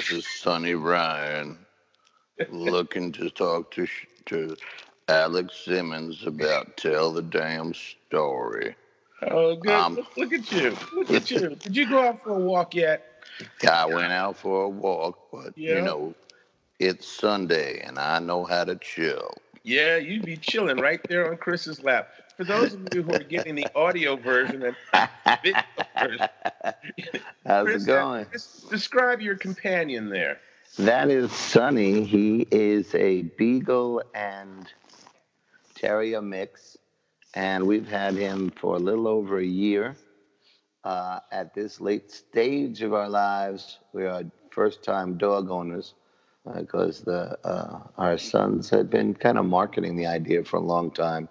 This is Sonny Ryan looking to talk to to Alex Simmons about Tell the Damn Story. Oh, good. Um, look, at you. Look at you. Did you go out for a walk yet? I went out for a walk, but yeah. you know, it's Sunday and I know how to chill. Yeah, you'd be chilling right there on Chris's lap. For those of you who are getting the audio version and video version, how's Chris, it going? Describe your companion there. That is Sonny. He is a beagle and terrier mix, and we've had him for a little over a year. Uh, at this late stage of our lives, we are first-time dog owners because uh, the uh, our sons had been kind of marketing the idea for a long time,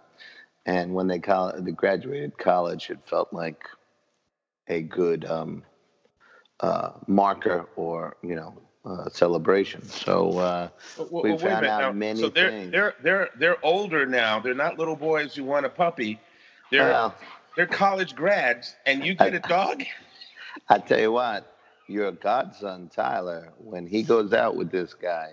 and when they, they graduated college, it felt like a good um, uh, marker or you know uh, celebration. So uh, well, we well, found out now, many so they're, things. They're they're they're older now. They're not little boys who want a puppy. They're well, they're college grads, and you get I, a dog. I tell you what, your godson Tyler, when he goes out with this guy,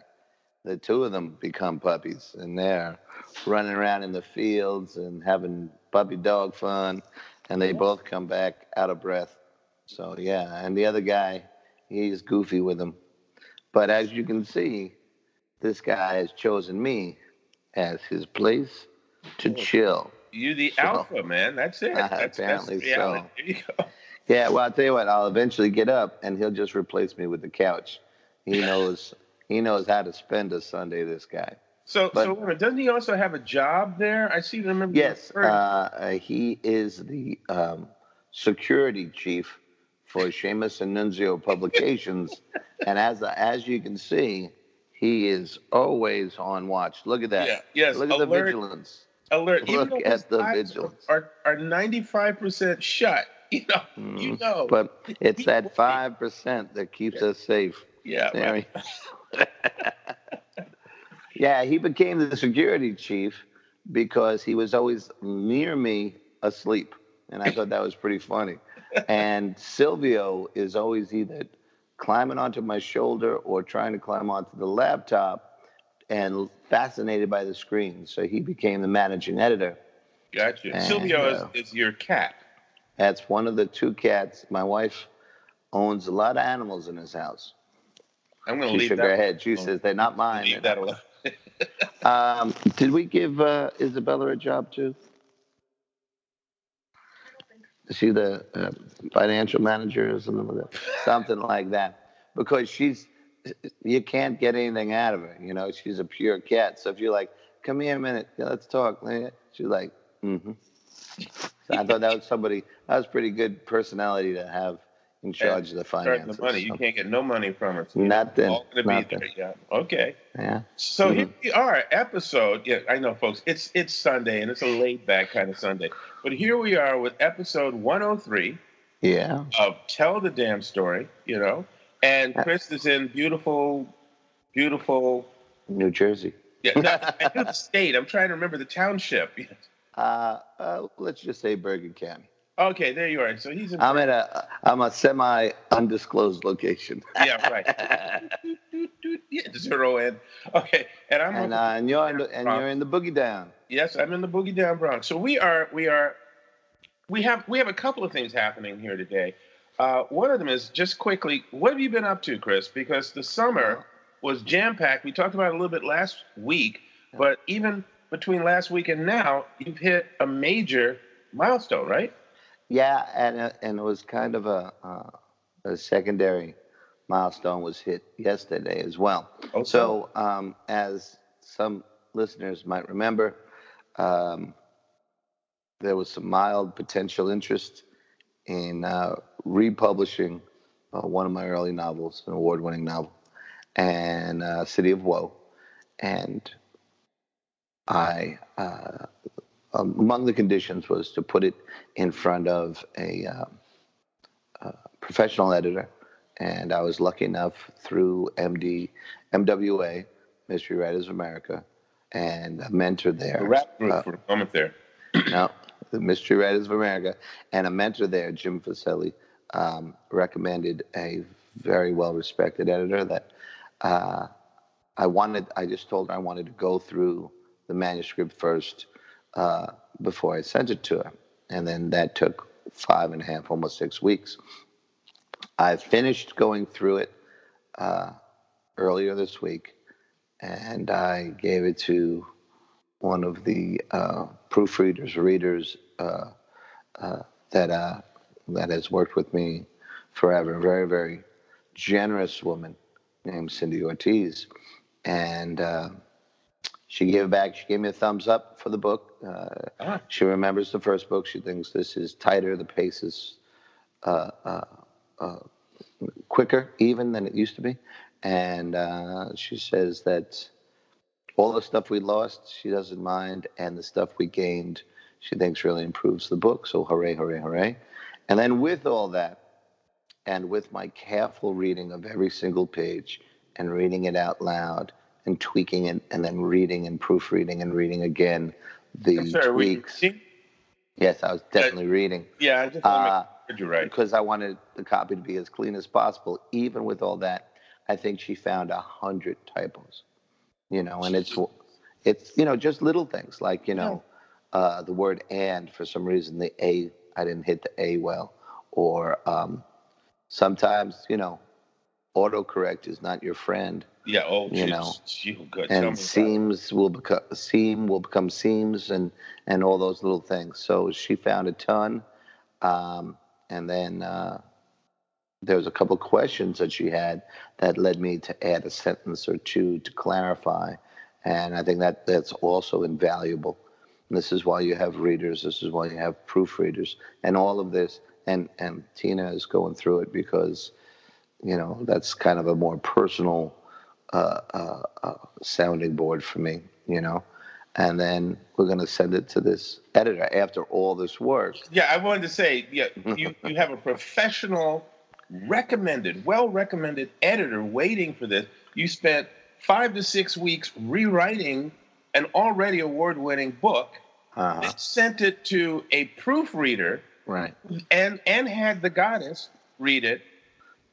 the two of them become puppies, and they're running around in the fields and having puppy dog fun, and they both come back out of breath. So yeah, and the other guy, he's goofy with them. But as you can see, this guy has chosen me as his place to chill. You the so, alpha, man. That's it. Uh, that's, apparently that's so. There you go. Yeah, well, I'll tell you what. I'll eventually get up, and he'll just replace me with the couch. He knows. He knows how to spend a Sunday. This guy. So, but, so doesn't he also have a job there? I see. Remember? Yes, uh, he is the um, security chief for Seamus and Nunzio Publications, and as as you can see, he is always on watch. Look at that. Yeah. Yes. Look at alert, the vigilance. Alert. Look at the vigilance. Are are ninety five percent shut? You know. Mm, you know. But it's that five percent that keeps yeah. us safe. Yeah. Right. yeah. He became the security chief because he was always near me asleep, and I thought that was pretty funny and Silvio is always either climbing onto my shoulder or trying to climb onto the laptop and fascinated by the screen. So he became the managing editor. Gotcha. And, Silvio uh, is, is your cat. That's one of the two cats. My wife owns a lot of animals in his house. I'm going to leave shook that her head. She says they're not mine. Leave that alone. um, did we give uh, Isabella a job too? Is she the uh, financial manager or something like that? something like that. Because she's, you can't get anything out of her. You know, she's a pure cat. So if you're like, come here a minute, let's talk. She's like, mm-hmm. So I thought that was somebody, that was pretty good personality to have in charge of the finances. The money, you can't get no money from her. So nothing. All nothing. Be there. Yeah. Okay. Yeah. So mm-hmm. here we are, episode. Yeah, I know, folks. It's it's Sunday and it's a laid back kind of Sunday, but here we are with episode 103. Yeah. Of tell the damn story. You know, and Chris is in beautiful, beautiful New Jersey. Yeah, I know the state. I'm trying to remember the township. Uh, uh, let's just say Bergen County. Okay, there you are. So he's. In I'm at a. I'm a semi undisclosed location. yeah, right. yeah, zero in. Okay, and I'm. And, uh, and you're in the, and you're in the boogie down. Yes, I'm in the boogie down Bronx. So we are. We are. We have we have a couple of things happening here today. Uh, one of them is just quickly. What have you been up to, Chris? Because the summer was jam packed. We talked about it a little bit last week, but even between last week and now, you've hit a major milestone, right? Yeah, and uh, and it was kind of a uh, a secondary milestone was hit yesterday as well. Okay. So, um, as some listeners might remember, um, there was some mild potential interest in uh, republishing uh, one of my early novels, an award-winning novel, and uh, City of Woe, and I uh, um, among the conditions was to put it in front of a, uh, a, professional editor, and I was lucky enough through MD, MWA, Mystery Writers of America, and a mentor there. A rap group uh, for a moment there. no, the Mystery Writers of America, and a mentor there, Jim Fusilli, um, recommended a very well respected editor that uh, I wanted. I just told her I wanted to go through the manuscript first uh, before I sent it to her, and then that took five and a half, almost six weeks. I finished going through it uh, earlier this week, and I gave it to one of the uh, proofreaders, readers uh, uh, that uh, that has worked with me forever. Very, very generous woman named Cindy Ortiz, and uh, she gave it back. She gave me a thumbs up for the book. Uh, ah. She remembers the first book. She thinks this is tighter. The pace is uh, uh, uh quicker, even than it used to be. And uh, she says that all the stuff we lost, she doesn't mind, and the stuff we gained, she thinks really improves the book. So hooray, hooray, hooray! And then with all that, and with my careful reading of every single page and reading it out loud and tweaking it and then reading and proofreading and reading again the sorry, tweaks. Yes, I was definitely uh, reading. Yeah, I just uh, you right. Because I wanted the copy to be as clean as possible. Even with all that, I think she found a hundred typos. You know, and it's it's you know just little things like you know uh, the word and for some reason the a I didn't hit the a well, or um, sometimes you know autocorrect is not your friend. Yeah. Oh, you know, you good. and seams will become seam will become seams and and all those little things. So she found a ton, um, and then uh, there was a couple questions that she had that led me to add a sentence or two to clarify, and I think that that's also invaluable. And this is why you have readers. This is why you have proofreaders, and all of this. And and Tina is going through it because you know that's kind of a more personal uh, uh, uh, sounding board for me you know? And then we're going to send it to this editor after all this work. Yeah i wanted to say yeah you, you have a professional recommended well recommended editor waiting for this. You spent five to six weeks rewriting an already award-winning book. Uh-huh. sent it to a proofreader. Right. And and had the goddess read it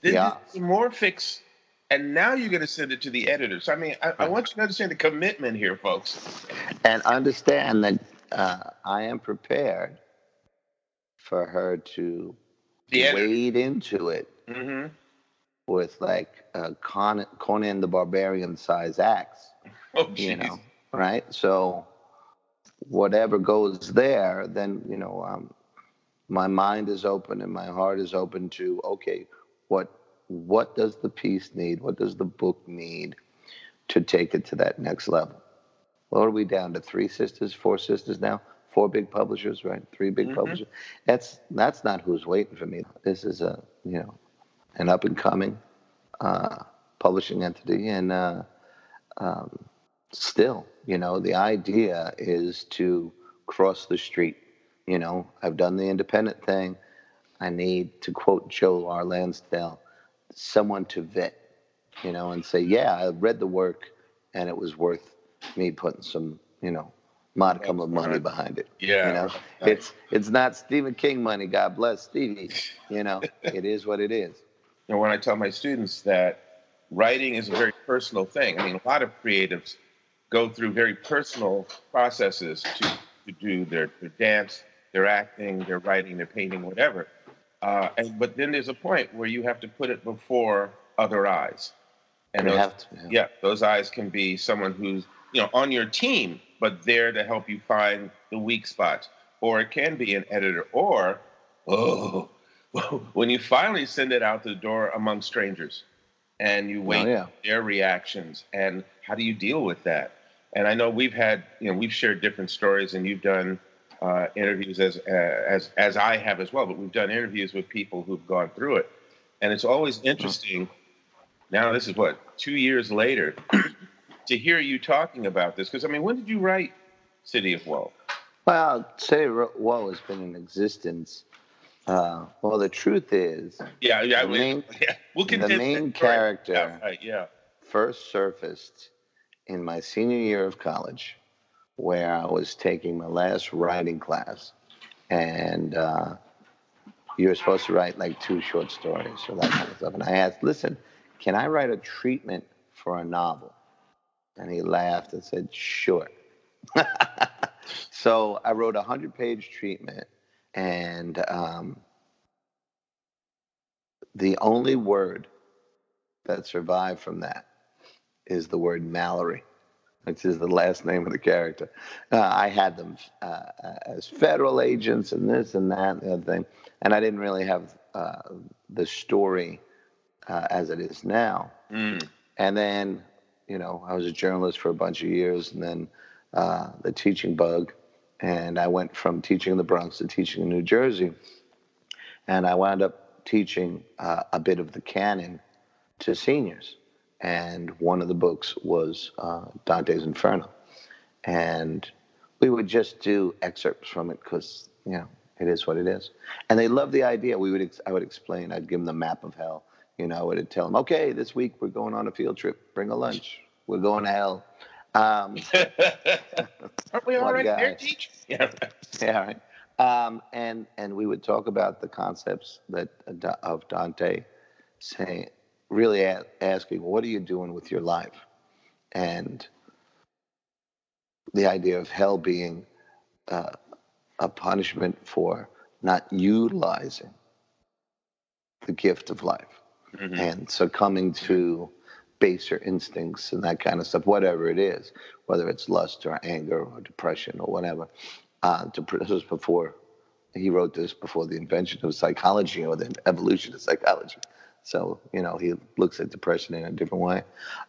then yeah. more fix, and now you're going to send it to the editors. I mean, I, I, want you to understand the commitment here, folks. And understand that uh, I am prepared for her to wade into it mm-hmm. with like a Con- Conan the Barbarian size axe. Oh, you know, right? So whatever goes there, then you know, um, my mind is open and my heart is open to okay what what does the piece need? What does the book need to take it to that next level? What are we down to? Three sisters, four sisters now, four big publishers, right? Three big mm-hmm. publishers. That's that's not who's waiting for me. This is a you know an up and coming uh, publishing entity, and uh, um, still, you know, the idea is to cross the street. You know, I've done the independent thing. I need to quote Joe R. Lansdale, someone to vet, you know, and say, yeah, I read the work and it was worth me putting some, you know, modicum of money behind it. Yeah. You know, it's it's not Stephen King money. God bless Stevie. You know, it is what it is. You know, when I tell my students that writing is a very personal thing. I mean, a lot of creatives go through very personal processes to, to do their, their dance, their acting, their writing, their painting, whatever. Uh, and, but then there's a point where you have to put it before other eyes. And those, to, yeah. yeah, those eyes can be someone who's you know on your team, but there to help you find the weak spots. Or it can be an editor. Or oh, when you finally send it out the door among strangers, and you wait oh, yeah. their reactions, and how do you deal with that? And I know we've had you know we've shared different stories, and you've done uh, interviews as as as I have as well. But we've done interviews with people who've gone through it, and it's always interesting. Now this is what two years later to hear you talking about this because I mean, when did you write City of Woe? Well, City of Woe has been in existence. Uh, well, the truth is, yeah, yeah, the main, yeah. We'll the main character, yeah, right, yeah, first surfaced in my senior year of college where I was taking my last writing class, and uh, you were supposed to write like two short stories or that kind of stuff. And I asked, listen, can I write a treatment for a novel? And he laughed and said, sure. so I wrote a 100 page treatment, and um, the only word that survived from that is the word Mallory, which is the last name of the character. Uh, I had them uh, as federal agents and this and that and the other thing, and I didn't really have uh, the story uh, as it is now. Mm. And then, you know, I was a journalist for a bunch of years, and then uh, the teaching bug, and I went from teaching in the Bronx to teaching in New Jersey, and I wound up teaching uh, a bit of the canon to seniors. And one of the books was uh, Dante's Inferno. And we would just do excerpts from it because, you know, it is what it is. And they loved the idea. We would, ex- I would explain, I'd give them the map of hell. You know, I would tell them, okay, this week we're going on a field trip. Bring a lunch. We're going to hell. Um, Aren't we all right there, teach? Yeah. yeah, right. Um, and and we would talk about the concepts that uh, of Dante, saying, really a- asking, what are you doing with your life? And the idea of hell being uh, a punishment for not utilizing the gift of life mm-hmm. and succumbing to baser instincts and that kind of stuff, whatever it is, whether it's lust or anger or depression or whatever. Uh, to, this was before he wrote this before the invention of psychology or the evolution of psychology. So, you know, he looks at depression in a different way.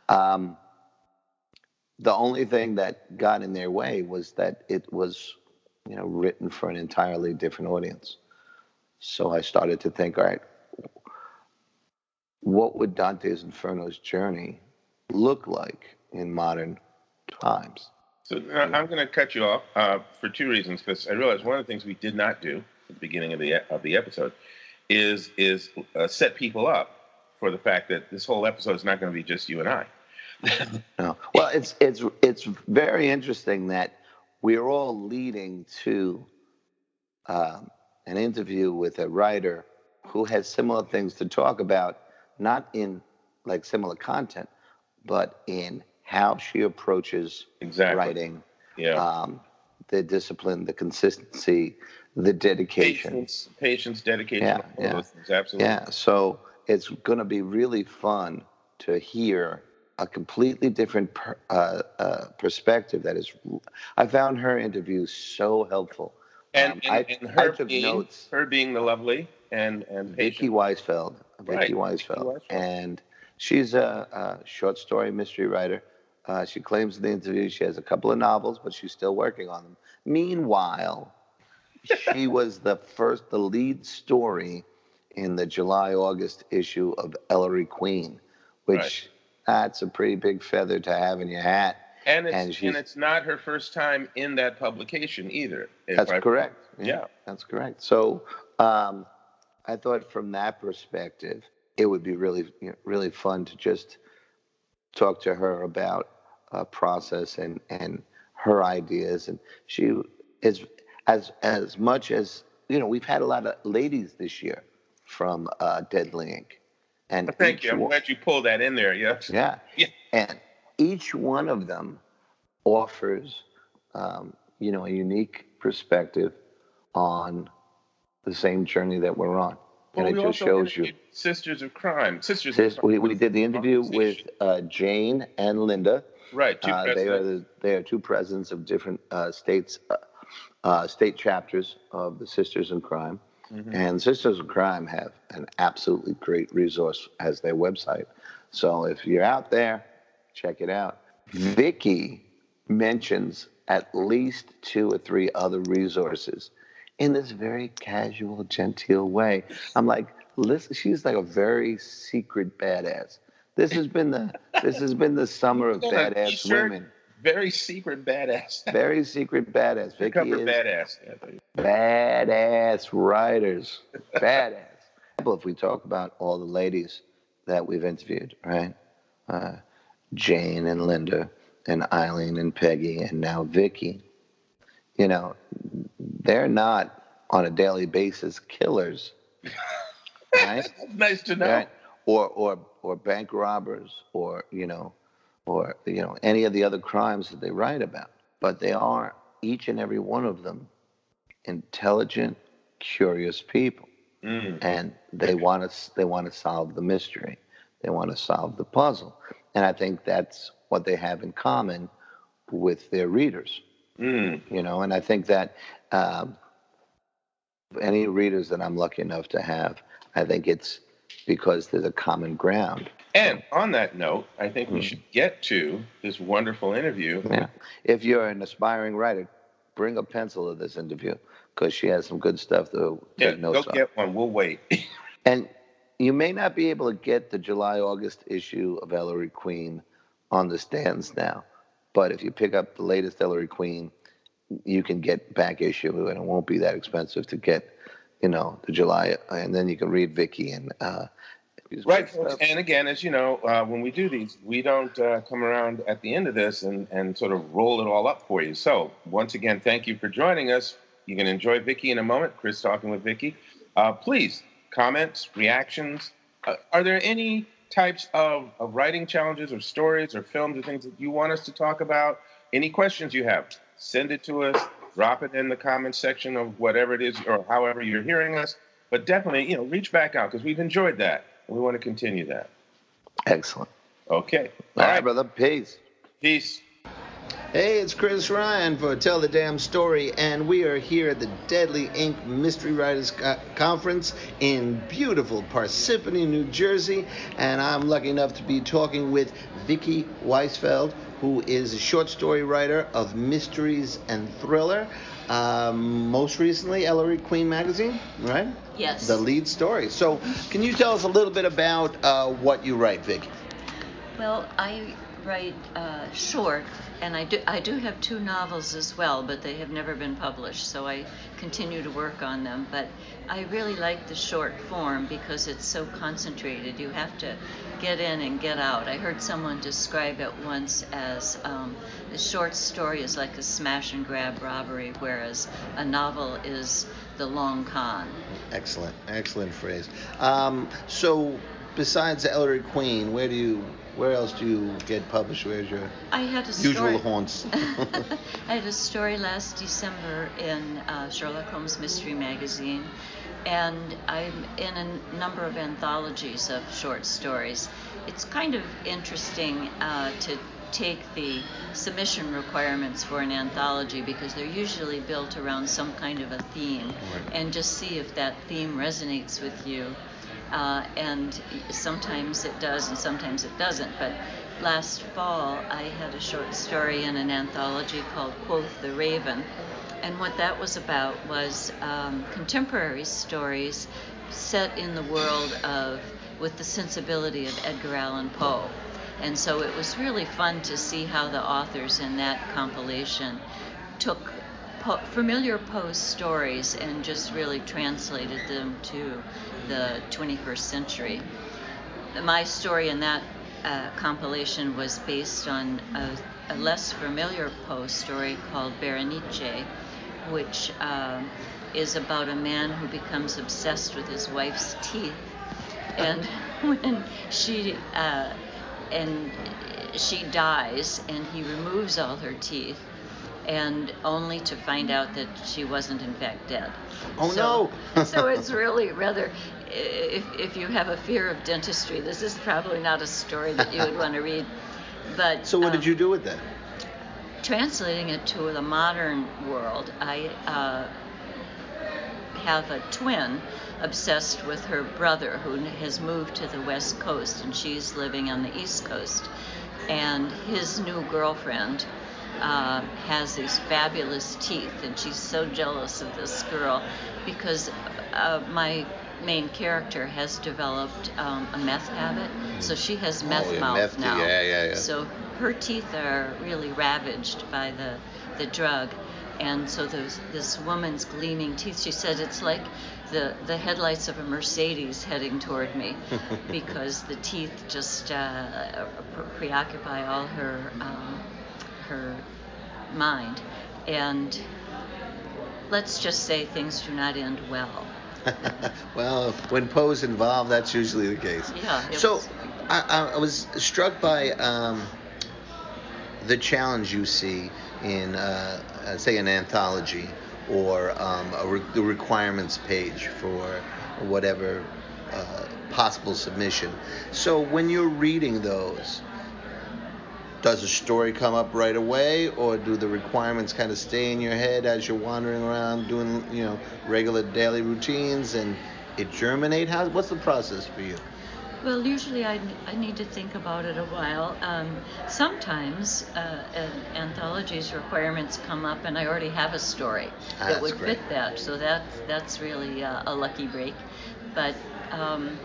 Um, the only thing that got in their way was that it was, you know, written for an entirely different audience. So I started to think, all right, what would Dante's Inferno's journey look like in modern times? So uh, I'm going to cut you off uh, for two reasons, because I realized one of the things we did not do at the beginning of the of the episode is is uh, set people up for the fact that this whole episode is not going to be just you and I. no. Well, it's it's it's very interesting that we're all leading to um, an interview with a writer who has similar things to talk about, not in like similar content, but in how she approaches exactly. writing. Yeah. Um, the discipline, the consistency, the dedication, patience, patience dedication, yeah, yeah. absolutely. Yeah. So it's going to be really fun to hear a completely different per, uh, uh, perspective. That is, I found her interview so helpful. And, um, and, I, and her, I took being, notes. her being the lovely and and Vicki Weisfeld, Vicki right. Weisfeld, and she's a, a, short story mystery writer. Uh, she claims in the interview she has a couple of novels, but she's still working on them. Meanwhile, she was the first, the lead story in the July August issue of Ellery Queen, which right. that's a pretty big feather to have in your hat. And it's, and, and it's not her first time in that publication either. That's I, correct. Yeah, yeah, that's correct. So um, I thought from that perspective, it would be really, you know, really fun to just talk to her about uh, process and and her ideas. And she is as as much as you know. We've had a lot of ladies this year from uh, Deadly Ink. And well, thank you. I'm one, glad you pulled that in there. Yes. Yeah. yeah. And each one of them offers, um, you know, a unique perspective on the same journey that we're on. Well, and it just shows you. Sisters of Crime. Sisters Sis, of Crime. We, we did the interview with uh, Jane and Linda. Right. Uh, they are the, they are two presidents of different uh, states, uh, state chapters of the Sisters in Crime. Mm-hmm. And Sisters in Crime have an absolutely great resource as their website. So if you're out there, check it out. Vicki mentions at least two or three other resources in this very casual, genteel way. I'm like, listen, she's like a very secret badass. This has been the this has been the summer of badass women very secret badass. very secret badass. Vicki is badass. badass writers. badass. If we talk about all the ladies that we've interviewed, right? Uh, Jane and Linda and Eileen and Peggy and now Vicki, you know, they're not on a daily basis killers right? nice to know. Right? Or or or bank robbers, or you know, or you know any of the other crimes that they write about. But they are each and every one of them intelligent, curious people, mm. and they want to they want to solve the mystery. They want to solve the puzzle, and I think that's what they have in common with their readers. Mm. You know, and I think that um, any readers that I'm lucky enough to have, I think it's because there's a common ground. And on that note, I think we mm. should get to this wonderful interview. Yeah. If you're an aspiring writer, bring a pencil to this interview because she has some good stuff to yeah, take notes go on. get one. We'll wait. and you may not be able to get the July August issue of Ellery Queen on the stands now, but if you pick up the latest Ellery Queen, you can get back issue, and it won't be that expensive to get. You know the July, and then you can read Vicki and. Uh, right, and again, as you know, uh, when we do these, we don't uh, come around at the end of this and, and sort of roll it all up for you. So, once again, thank you for joining us. You can enjoy Vicki in a moment. Chris talking with Vicki. Uh, please, comments, reactions. Uh, are there any types of, of writing challenges or stories or films or things that you want us to talk about? Any questions you have, send it to us. Drop it in the comments section of whatever it is or however you're hearing us. But definitely, you know, reach back out because we've enjoyed that and we want to continue that. Excellent. Okay. All, All right, right, brother. Peace. Peace. Hey, it's Chris Ryan for Tell the Damn Story, and we are here at the Deadly Ink Mystery Writers Co- Conference in beautiful Parsippany, New Jersey. And I'm lucky enough to be talking with Vicki Weisfeld, who is a short story writer of mysteries and thriller. Um, most recently, Ellery Queen magazine, right? Yes. The lead story. So, can you tell us a little bit about uh, what you write, Vicki? Well, I write uh, short, and I do I do have two novels as well, but they have never been published, so I continue to work on them. But I really like the short form because it's so concentrated. You have to get in and get out. I heard someone describe it once as um, a short story is like a smash and grab robbery, whereas a novel is the long con. Excellent, excellent phrase. Um, so, besides Ellery Queen, where do you where else do you get published? Where's your I had a usual story. haunts? I had a story last December in uh, Sherlock Holmes Mystery Magazine, and I'm in a number of anthologies of short stories. It's kind of interesting uh, to take the submission requirements for an anthology because they're usually built around some kind of a theme right. and just see if that theme resonates with you uh, and sometimes it does and sometimes it doesn't. But last fall, I had a short story in an anthology called Quoth the Raven. And what that was about was um, contemporary stories set in the world of, with the sensibility of Edgar Allan Poe. And so it was really fun to see how the authors in that compilation took po- familiar Poe stories and just really translated them to the 21st century. My story in that uh, compilation was based on a, a, less familiar Poe story called Berenice, which uh, is about a man who becomes obsessed with his wife's teeth. And when she uh, and she dies, and he removes all her teeth, and only to find out that she wasn't in fact dead. Oh so, no! so it's really rather, if, if you have a fear of dentistry, this is probably not a story that you would want to read. But so what um, did you do with that? Translating it to the modern world, I uh, have a twin obsessed with her brother who has moved to the west coast and she's living on the east coast and his new girlfriend uh, has these fabulous teeth, and she's so jealous of this girl because uh, my main character has developed um, a meth habit, so she has oh, meth oh, yeah, mouth meth, now. Yeah, yeah, yeah. So her teeth are really ravaged by the the drug, and so there's this woman's gleaming teeth. She said it's like the the headlights of a Mercedes heading toward me, because the teeth just uh, preoccupy all her. Um, her mind. And let's just say things do not end well. well, when Poe's involved, that's usually the case. Yeah. So, I, I, was struck by um, the challenge you see in, uh, uh, say, an anthology or um, re- the requirements page for whatever uh, possible submission. So when you're reading those, does a story come up right away, or do the requirements kind of stay in your head as you're wandering around doing, you know, regular daily routines, and it germinate? How? What's the process for you? Well, usually I, I need to think about it a while. Um, sometimes uh, anthologies requirements come up, and I already have a story ah, that would great. fit that. So that that's really uh, a lucky break. But um,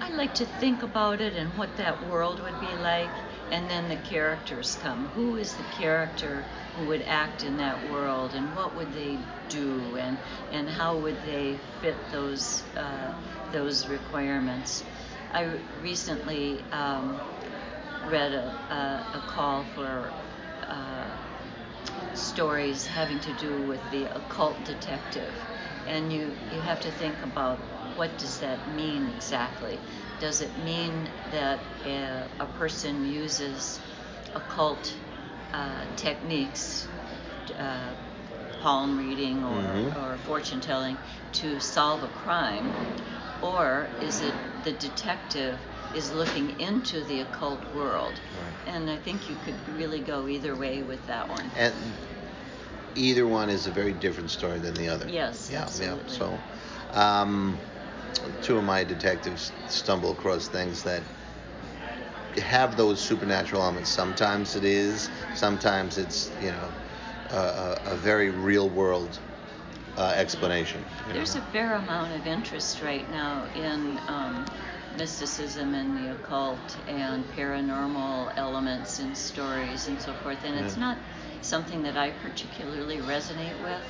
I like to think about it and what that world would be like, and then the characters come. Who is the character who would act in that world, and what would they do, and and how would they fit those uh, those requirements? I recently um, read a, a, a, call for uh, stories having to do with the occult detective, and you you have to think about what does that mean exactly. Does it mean that a, a person uses occult uh, techniques, uh, palm reading or, mm-hmm. or fortune telling, to solve a crime? Or is it the detective is looking into the occult world? Right. And I think you could really go either way with that one. And either one is a very different story than the other. Yes, yeah, absolutely. Yeah. So, um, two of my detectives stumble across things that have those supernatural elements. Sometimes it is, sometimes it's you know a, a very real world uh, explanation. There's know. a fair amount of interest right now in um, mysticism and the occult and paranormal elements in stories and so forth, and yeah. it's not something that I particularly resonate with,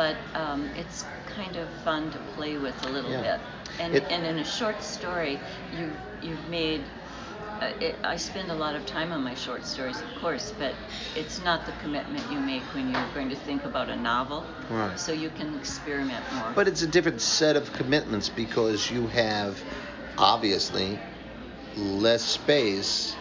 but um, it's kind of fun to play with a little yeah. bit. And, it, and in a short story, you you've made uh, it, I spend a lot of time on my short stories, of course, but it's not the commitment you make when you're going to think about a novel. Right. So you can experiment more. But it's a different set of commitments because you have obviously less space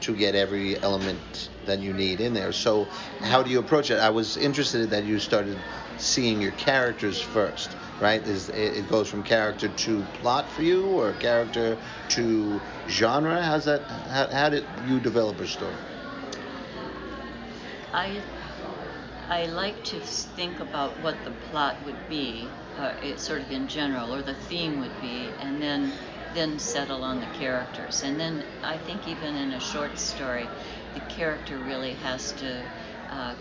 to get every element that you need in there. So how do you approach it? I was interested that you started seeing your characters first right? Is it goes from character to plot for you, or character to genre? How's that? How, how did you develop a story? I I like to think about what the plot would be, uh, it, sort of in general, or the theme would be, and then then settle on the characters. And then I think even in a short story, the character really has to uh,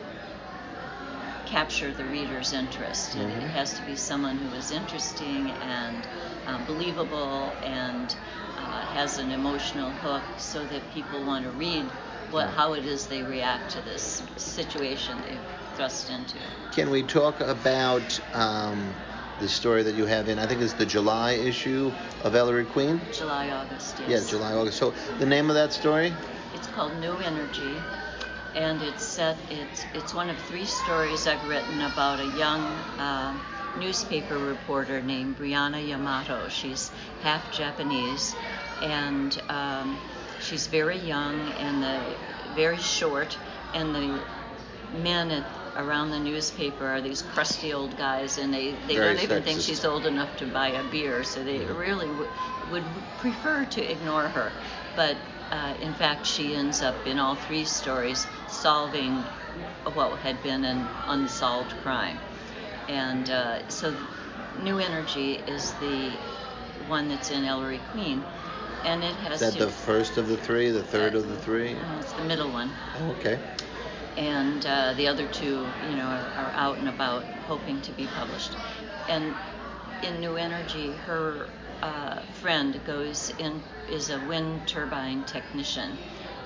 capture the reader's interest. Mm-hmm. It has to be someone who is interesting and um, believable and uh, has an emotional hook so that people want to read what, how it is they react to this situation they've thrust into. Can we talk about um, the story that you have in, I think it's the July issue of Ellery Queen? July, August, yes. Yeah, July, August. So the name of that story? It's called New Energy and it's set. It's it's one of three stories I've written about a young uh, newspaper reporter named Brianna Yamato. She's half Japanese, and um, she's very young and the very short, and the men at around the newspaper are these crusty old guys, and they, they don't even think she's old enough to buy a beer, so they really w- would prefer to ignore her. But uh, in fact, she ends up in all three stories solving what had been an unsolved crime. And uh, so, New Energy is the one that's in Ellery Queen, and it has. Is that to, the first of the three, the third uh, of the three? Uh, it's the middle one. Oh, okay. And uh, the other two, you know, are, are out and about, hoping to be published. And in New Energy, her uh, friend goes in is a wind turbine technician,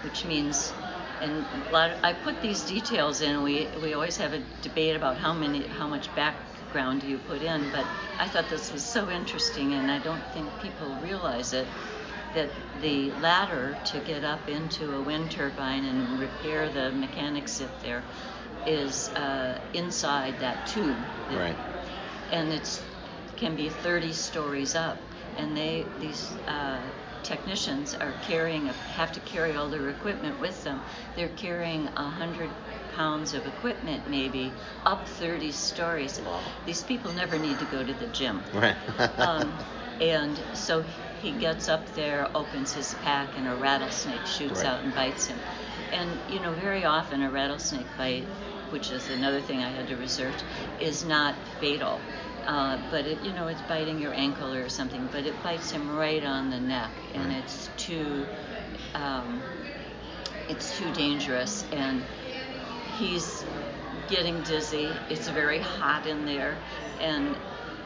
which means and of, I put these details in. We we always have a debate about how many how much background you put in, but I thought this was so interesting, and I don't think people realize it that the ladder to get up into a wind turbine and repair the mechanics if there is uh, inside that tube. Right. And it's can be 30 stories up, and they these uh, technicians are carrying have to carry all their equipment with them. They're carrying a hundred pounds of equipment maybe up 30 stories. These people never need to go to the gym. Right. um, and so he gets up there, opens his pack, and a rattlesnake shoots Right. out and bites him. And you know, very often a rattlesnake bite, which is another thing I had to research, is not fatal. Uh, but it, you know, it's biting your ankle or something. But it bites him right on the neck, and Right. it's too, um, it's too dangerous. And he's getting dizzy. It's very hot in there, and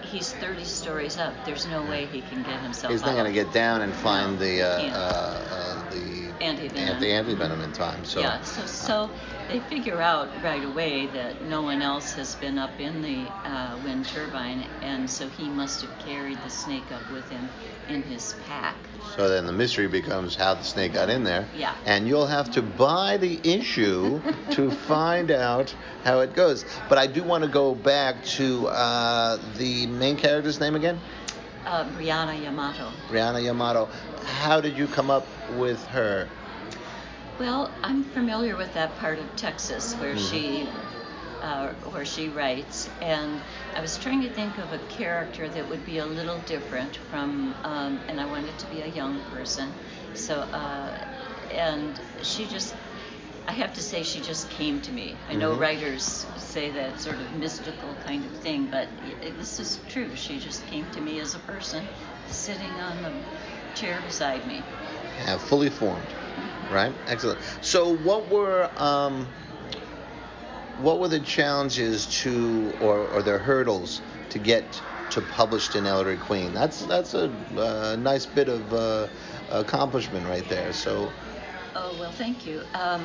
he's 30 stories up. There's no way he can get himself He's not going to get down and find No, the uh, uh, uh, the Antivenom. the antivenom in time. So yeah, so so they figure out right away that no one else has been up in the uh, wind turbine, and so he must have carried the snake up with him in his pack. So then the mystery becomes how the snake got in there. Yeah. And you'll have to buy the issue to find out how it goes. But I do want to go back to uh, the main character's name again, Uh, Brianna Yamato. Brianna Yamato. How did you come up with her? Well, I'm familiar with that part of Texas where Mhm. she uh, where she writes, and I was trying to think of a character that would be a little different from, um, and I wanted to be a young person. So, uh, and she just, I have to say, she just came to me. I know Mhm. writers say that sort of mystical kind of thing, but y- this is true. She just came to me as a person sitting on the chair beside me. Yeah, fully formed, right? Excellent. So what were um, what were the challenges to or, or the hurdles to get to published in Ellery Queen? That's that's a uh, nice bit of uh, accomplishment right there. So Oh, well, thank you. Um,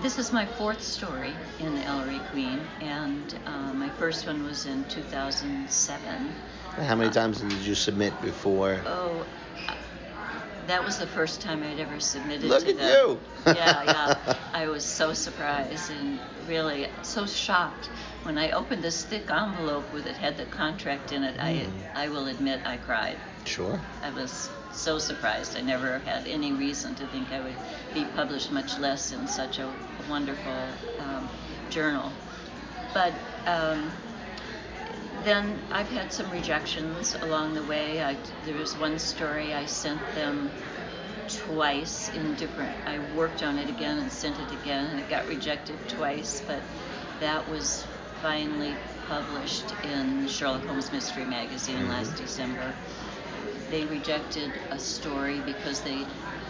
this is my fourth story in Ellery Queen, and uh, my first one was in 2007. how many times did you submit before? Oh, uh, that was the first time I'd ever submitted Look to at them. you. yeah, yeah. I was so surprised and really so shocked when I opened this thick envelope with it had the contract in it. I I will admit I cried. Sure. I was so surprised. I never had any reason to think I would be published, much less in such a wonderful um, journal. But um, then I've had some rejections along the way. I, there was one story I sent them twice in different. I worked on it again and sent it again, and it got rejected twice. But that was finally published in Sherlock Holmes Mystery Magazine last December they rejected a story because they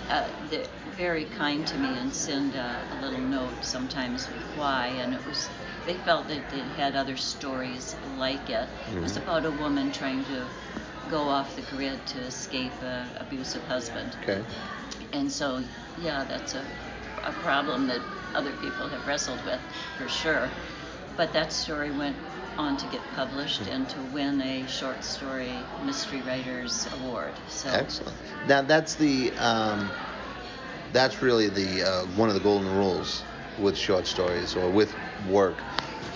uh, they're very kind to me and send a, a little note sometimes with why and it was they felt that they had other stories like it it was Mhm. about a woman trying to go off the grid to escape a abusive husband Okay. and so yeah that's a, a problem that other people have wrestled with for sure but that story went on to get published and to win a short story mystery writers award so Excellent. Now that's the um, that's really the uh, one of the golden rules with short stories or with work.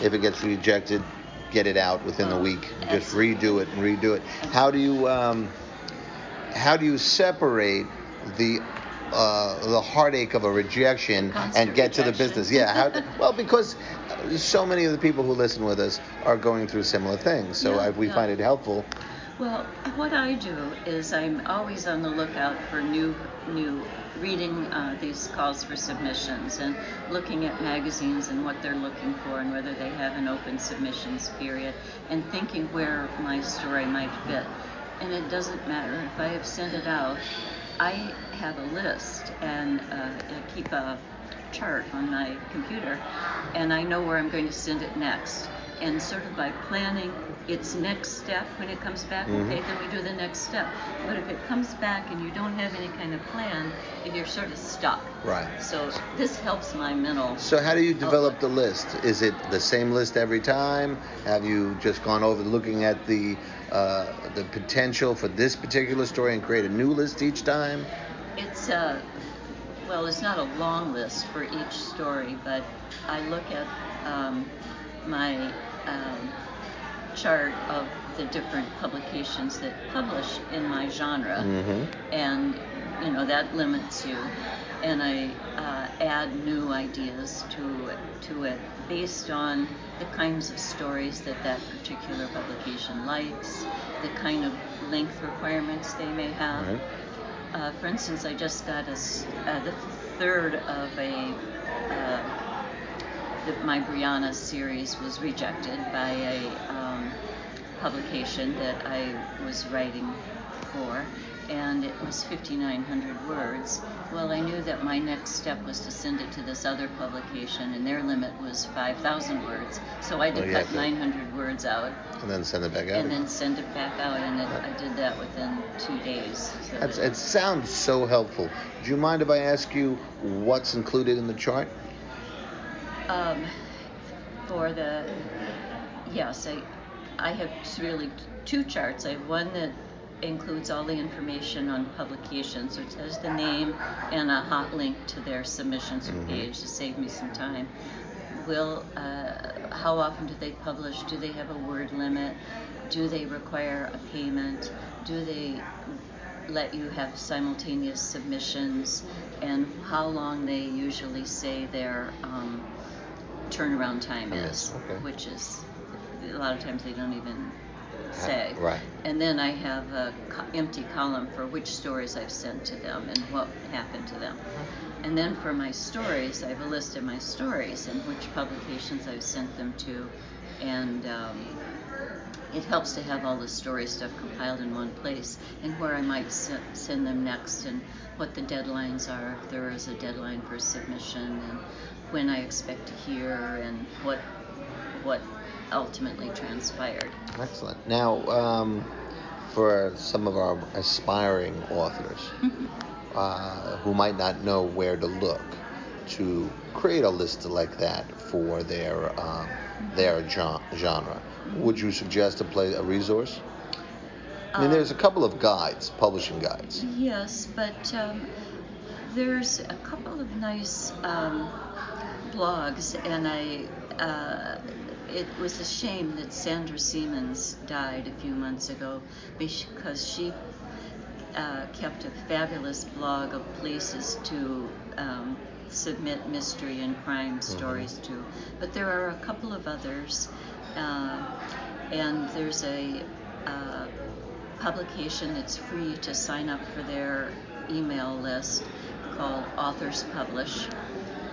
If it gets rejected, get it out within a Oh, week. Just redo it and redo it. How do you um, how do you separate the uh, the heartache of a rejection and Constant get to the business? Yeah. How, well, because so many of the people who listen with us are going through similar things. So Yeah, if we yeah. find it helpful, Well, what I do is I'm always on the lookout for new, new reading uh, these calls for submissions and looking at magazines and what they're looking for and whether they have an open submissions period and thinking where my story might fit. And it doesn't matter if I have sent it out. I have a list and uh, keep a chart on my computer and I know where I'm going to send it next. And sort of by planning its next step when it comes back, Mhm. okay, then we do the next step. But if it comes back and you don't have any kind of plan, you're sort of stuck. right. So this helps my mental. So how do you develop outlook. the list? Is it the same list every time? Have you just gone over looking at the uh, the potential for this particular story and create a new list each time? It's a well, it's not a long list for each story, but I look at um, my um, chart of the different publications that publish in my genre, Mm-hmm. and you know that limits you. And I uh, add new ideas to to it based on the kinds of stories that that particular publication likes, the kind of length requirements they may have. Right. Uh, for instance, I just got a, uh, the third of a uh, the, my Brianna series was rejected by a um, publication that I was writing for, and it was 5,900 words. Well, I knew that my next step was to send it to this other publication, and their limit was 5,000 words. So I Well, did you cut have to- 900 words out And then send it back out. and then send it back out, and it, I did that within two days. So That's, that- it sounds so helpful. Do you mind if I ask you what's included in the chart? Um, for the yes, I I have really two charts. I have one that includes all the information on publications, which has the name and a hot link to their submissions page to save me some time. Will uh, how often do they publish? Do they have a word limit? Do they require a payment? Do they let you have simultaneous submissions? And how long they usually say their um, turnaround time Oh, is, okay. which is a lot of times they don't even say. right. And then I have a co- empty column for which stories I've sent to them and what happened to them. And then for my stories, I have a list of my stories and which publications I've sent them to. And um, it helps to have all the story stuff compiled in one place and where I might se- send them next and what the deadlines are, if there is a deadline for submission, and when I expect to hear, and what what ultimately transpired. Excellent. Now, um, for some of our aspiring authors uh, who might not know where to look to create a list like that for their um, their genre, would you suggest a play a resource? I mean, Um, there's a couple of guides, publishing guides. Yes, but um, there's a couple of nice um, blogs, and I. Uh, it was a shame that Sandra Seamans died a few months ago because she uh, kept a fabulous blog of places to um, submit mystery and crime stories to. But there are a couple of others, uh, and there's a uh, publication that's free to sign up for their email list called Authors Publish.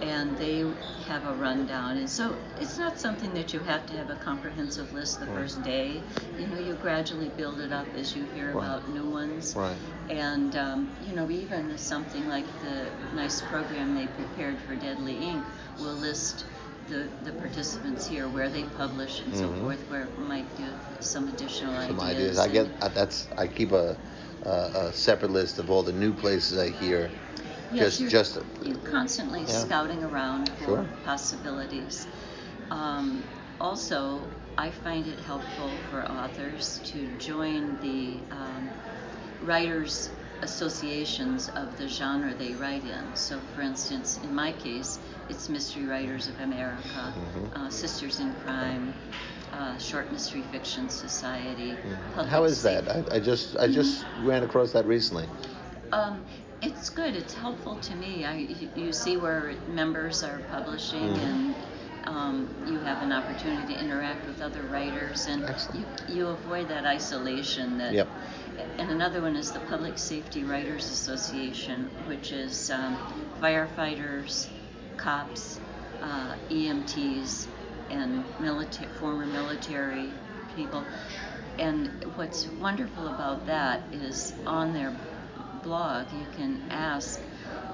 And they have a rundown. And so it's not something that you have to have a comprehensive list the first day. You know, you gradually build it up as you hear Right. about new ones. Right. And, um, you know, even something like the nice program they prepared for Deadly Ink will list the, the participants here, where they publish and so Mhm. forth, where it might give some additional Some ideas. ideas. I get uh, that's. I keep a, a, a separate list of all the new places I hear. Yes, just, you're, just you're constantly Yeah. scouting around for Sure. possibilities. Um, also, I find it helpful for authors to join the um, writers associations of the genre they write in. So, for instance, in my case, it's Mystery Writers of America, Mhm. uh, Sisters in Crime, uh, Short Mystery Fiction Society. Public How is that? I, I just I just ran across that recently. um, it's good. It's helpful to me. I, you, see where members are publishing, Mhm. and um, you have an opportunity to interact with other writers, and you, you avoid that isolation. That. Yep. And another one is the Public Safety Writers Association, which is um, firefighters, cops, uh, EMTs, and military, former military people. And what's wonderful about that is on their blog, you can ask,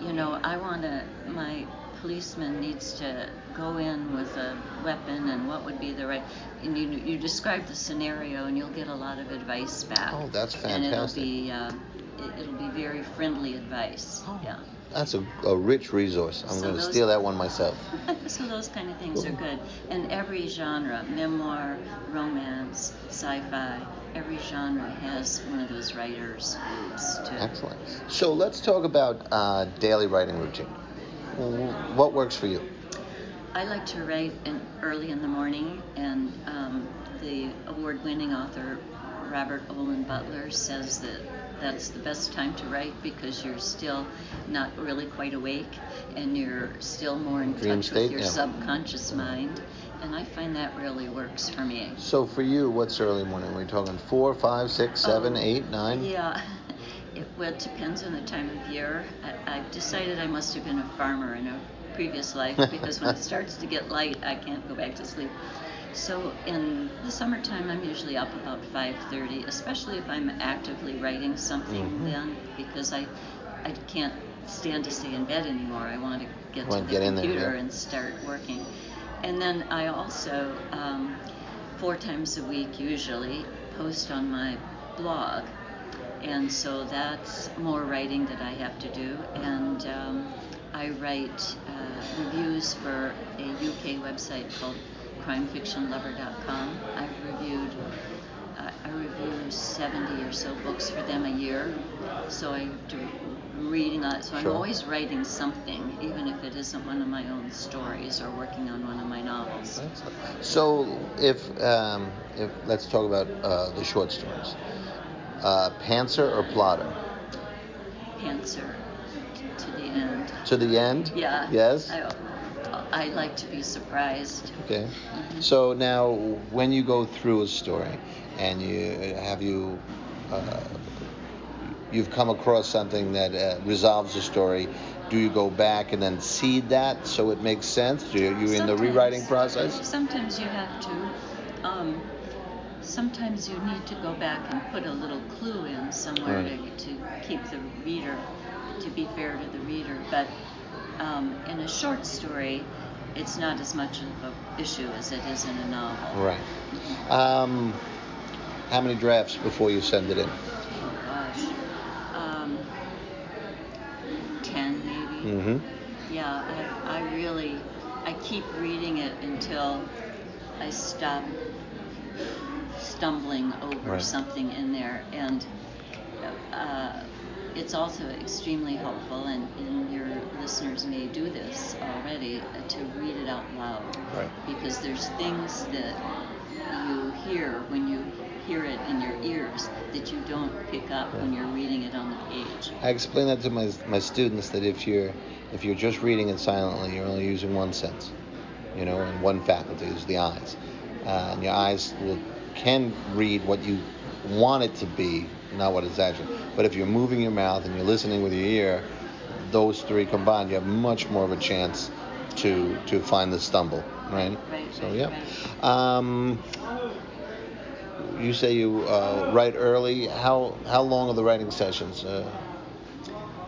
you know, I want to, my policeman needs to go in with a weapon and what would be the right, and you, you describe the scenario and you'll get a lot of advice back. Oh, that's fantastic. And it'll be, uh, it, it'll be very friendly advice. Oh. Yeah. That's a, a rich resource. I'm So going to those- steal that one myself. so those kind of things are good. And every genre, memoir, romance, sci-fi, every genre has one of those writers groups too. Excellent. So let's talk about uh, daily writing routine. What works for you? I like to write in, early in the morning, and um, the award-winning author Robert Olen Butler says that that's the best time to write because you're still not really quite awake and you're still more in Dream touch state, with your yeah. subconscious mind. And I find that really works for me. So for you, what's early morning? Are We're talking four, five, six, seven, Oh, eight, nine. Yeah, it, well, it depends on the time of year. I, I've decided I must have been a farmer in a previous life because when it starts to get light, I can't go back to sleep. So in the summertime, I'm usually up about 5:30, especially if I'm actively writing something. Mhm. Then because I, I can't stand to stay in bed anymore. I want to get to Wanna the get in there, computer yeah. and start working. And then I also, um, four times a week usually, post on my blog. And so that's more writing that I have to do. And um, I write uh, reviews for a UK website called crimefictionlover.com. I've reviewed, 70 or so books for them a year. So I do reading on it. So I'm always writing something, even if it isn't one of my own stories or working on one of my novels. So if um, if let's talk about uh, the short stories, uh, pantser or plotter? Pantser to the end. To the end. Yeah. Yes. I, I like to be surprised. Okay. So now, when you go through a story, and you have you, uh, you've come across something that uh, resolves the story, do you go back and then seed that so it makes sense? Do you, you in the rewriting process? Sometimes you have to. Um, sometimes you need to go back and put a little clue in somewhere Right. to, to keep the reader, to be fair to the reader. But um, in a short story, it's not as much of an issue as it is in a novel. Right. Um, how many drafts before you send it in? Oh gosh. Um, ten maybe. Mm-hmm. Yeah, I, I really, I keep reading it until I stop stumbling over Right. something in there. And uh, it's also extremely helpful, and, and your listeners may do this already, uh, to read it out loud. Right. Because there's things that you hear when you hear it in your ears that you don't pick up when you're reading it on the page. I explain that to my, my students that if you're if you're just reading it silently, you're only using one sense, you know, and one faculty is the eyes, uh, and your eyes will can read what you want it to be, not what it's actually. But if you're moving your mouth and you're listening with your ear, those three combined, you have much more of a chance to to find the stumble, right? Right, So right, yeah. Um, you say you uh, write early. How how long are the writing sessions? Uh,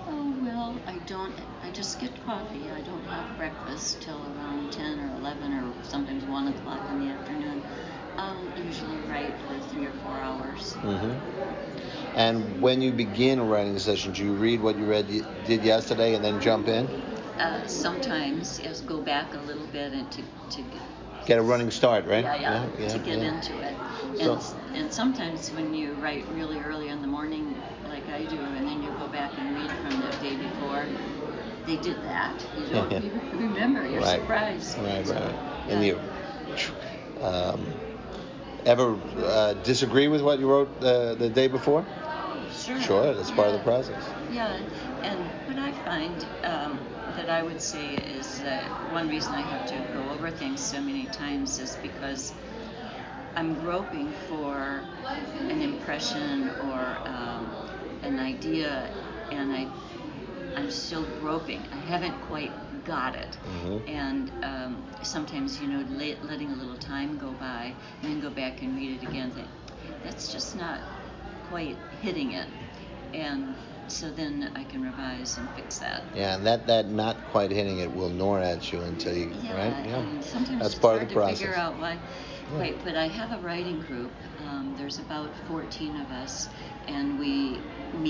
Oh, well, I don't, I just get coffee. I don't have breakfast till around 10 or 11 or sometimes 1 o'clock in the afternoon. I'll usually write for three or four hours. hmm And when you begin a writing session, do you read what you read did yesterday and then jump in? Uh, sometimes, yes, go back a little bit and to, to Get a running start, right? yeah, yeah, to get yeah. into it. And, So- and sometimes when you write really early in the morning, like I do, and then you go back and read from the day before, they did that. You don't Yeah. remember, you're Right. surprised. Right, So, right. And yeah. you um, ever uh, disagree with what you wrote the, the day before? Sure. Sure, that's part of the process. Yeah, and what I find um, that I would say is that one reason I have to go over things so many times is because I'm groping for an impression or um, an idea, and I I'm still groping. I haven't quite got it, Mhm. and um, sometimes you know let, letting a little time go by and then go back and read it again. Think, that's just not quite hitting it, and so then I can revise and fix that. Yeah, and that, that not quite hitting it will gnaw at you until you, Yeah, right? and sometimes That's it's part hard of the to process. figure out why. Yeah. Right, but I have a writing group. Um, there's about 14 of us, and we meet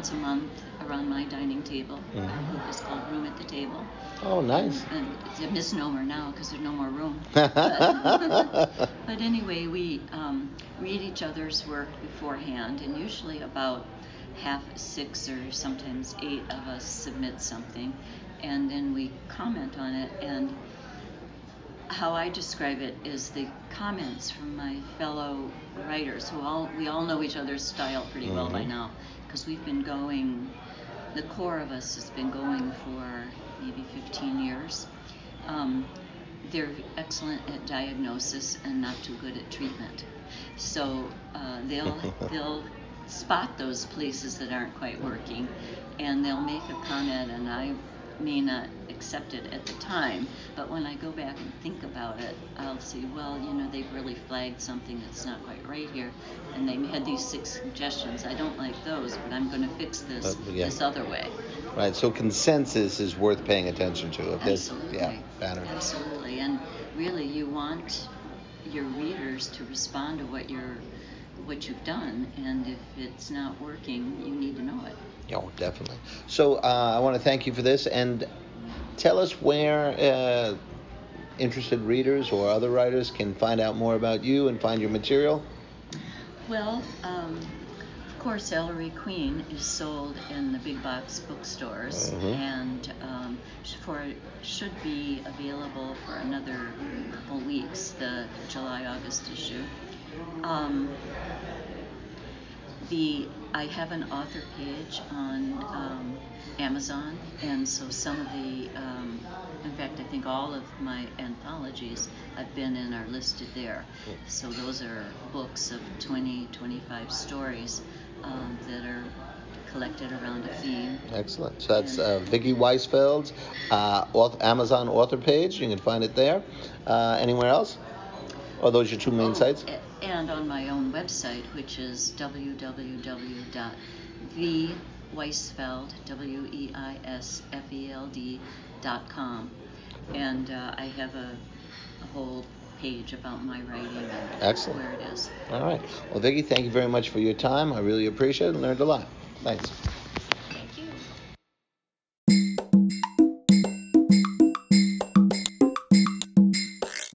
once a month around my dining table. Mhm. Group is called Room at the Table. Oh, nice. And it's a misnomer now because there's no more room. But, but anyway, we um, read each other's work beforehand, and usually about half, six, or sometimes eight of us submit something, and then we comment on it. And how I describe it is the comments from my fellow writers, who all we all know each other's style pretty mm-hmm. well by mm-hmm. now, because we've been going. The core of us has been going for maybe 15 years. Um, they're excellent at diagnosis and not too good at treatment. So uh, they'll they'll spot those places that aren't quite working, and they'll make a comment, and I may not accept it at the time, but when I go back and think about it, I'll see, well, you know, they've really flagged something that's not quite right here, and they had these six suggestions. I don't like those, but I'm going to fix this uh, yeah. this other way. Right. So consensus is worth paying attention to. If Absolutely. yeah. Better. Absolutely. And really, you want your readers to respond to what you're what you've done, and if it's not working, you need to know it. Oh, definitely. So uh, I want to thank you for this, and tell us where uh, interested readers or other writers can find out more about you and find your material. Well, um, of course, Ellery Queen is sold in the big box bookstores, mm-hmm. and um, for should be available for another couple weeks, the July August issue. Um, the I have an author page on um, Amazon, and so some of the, um, in fact, I think all of my anthologies I've been in are listed there. So those are books of 20, 25 stories um, that are collected around a theme. Excellent. So that's uh, Vicki Weisfeld's uh, author, Amazon author page. You can find it there. Uh, anywhere else? Are those your two main oh, sites? And on my own website, which is www.vweisfeld, W-E-I-S-F-E-L-D dot com. And uh, I have a, a whole page about my writing and Excellent. where it is. All right. Well, Vicki, thank you very much for your time. I really appreciate it and learned a lot. Thanks.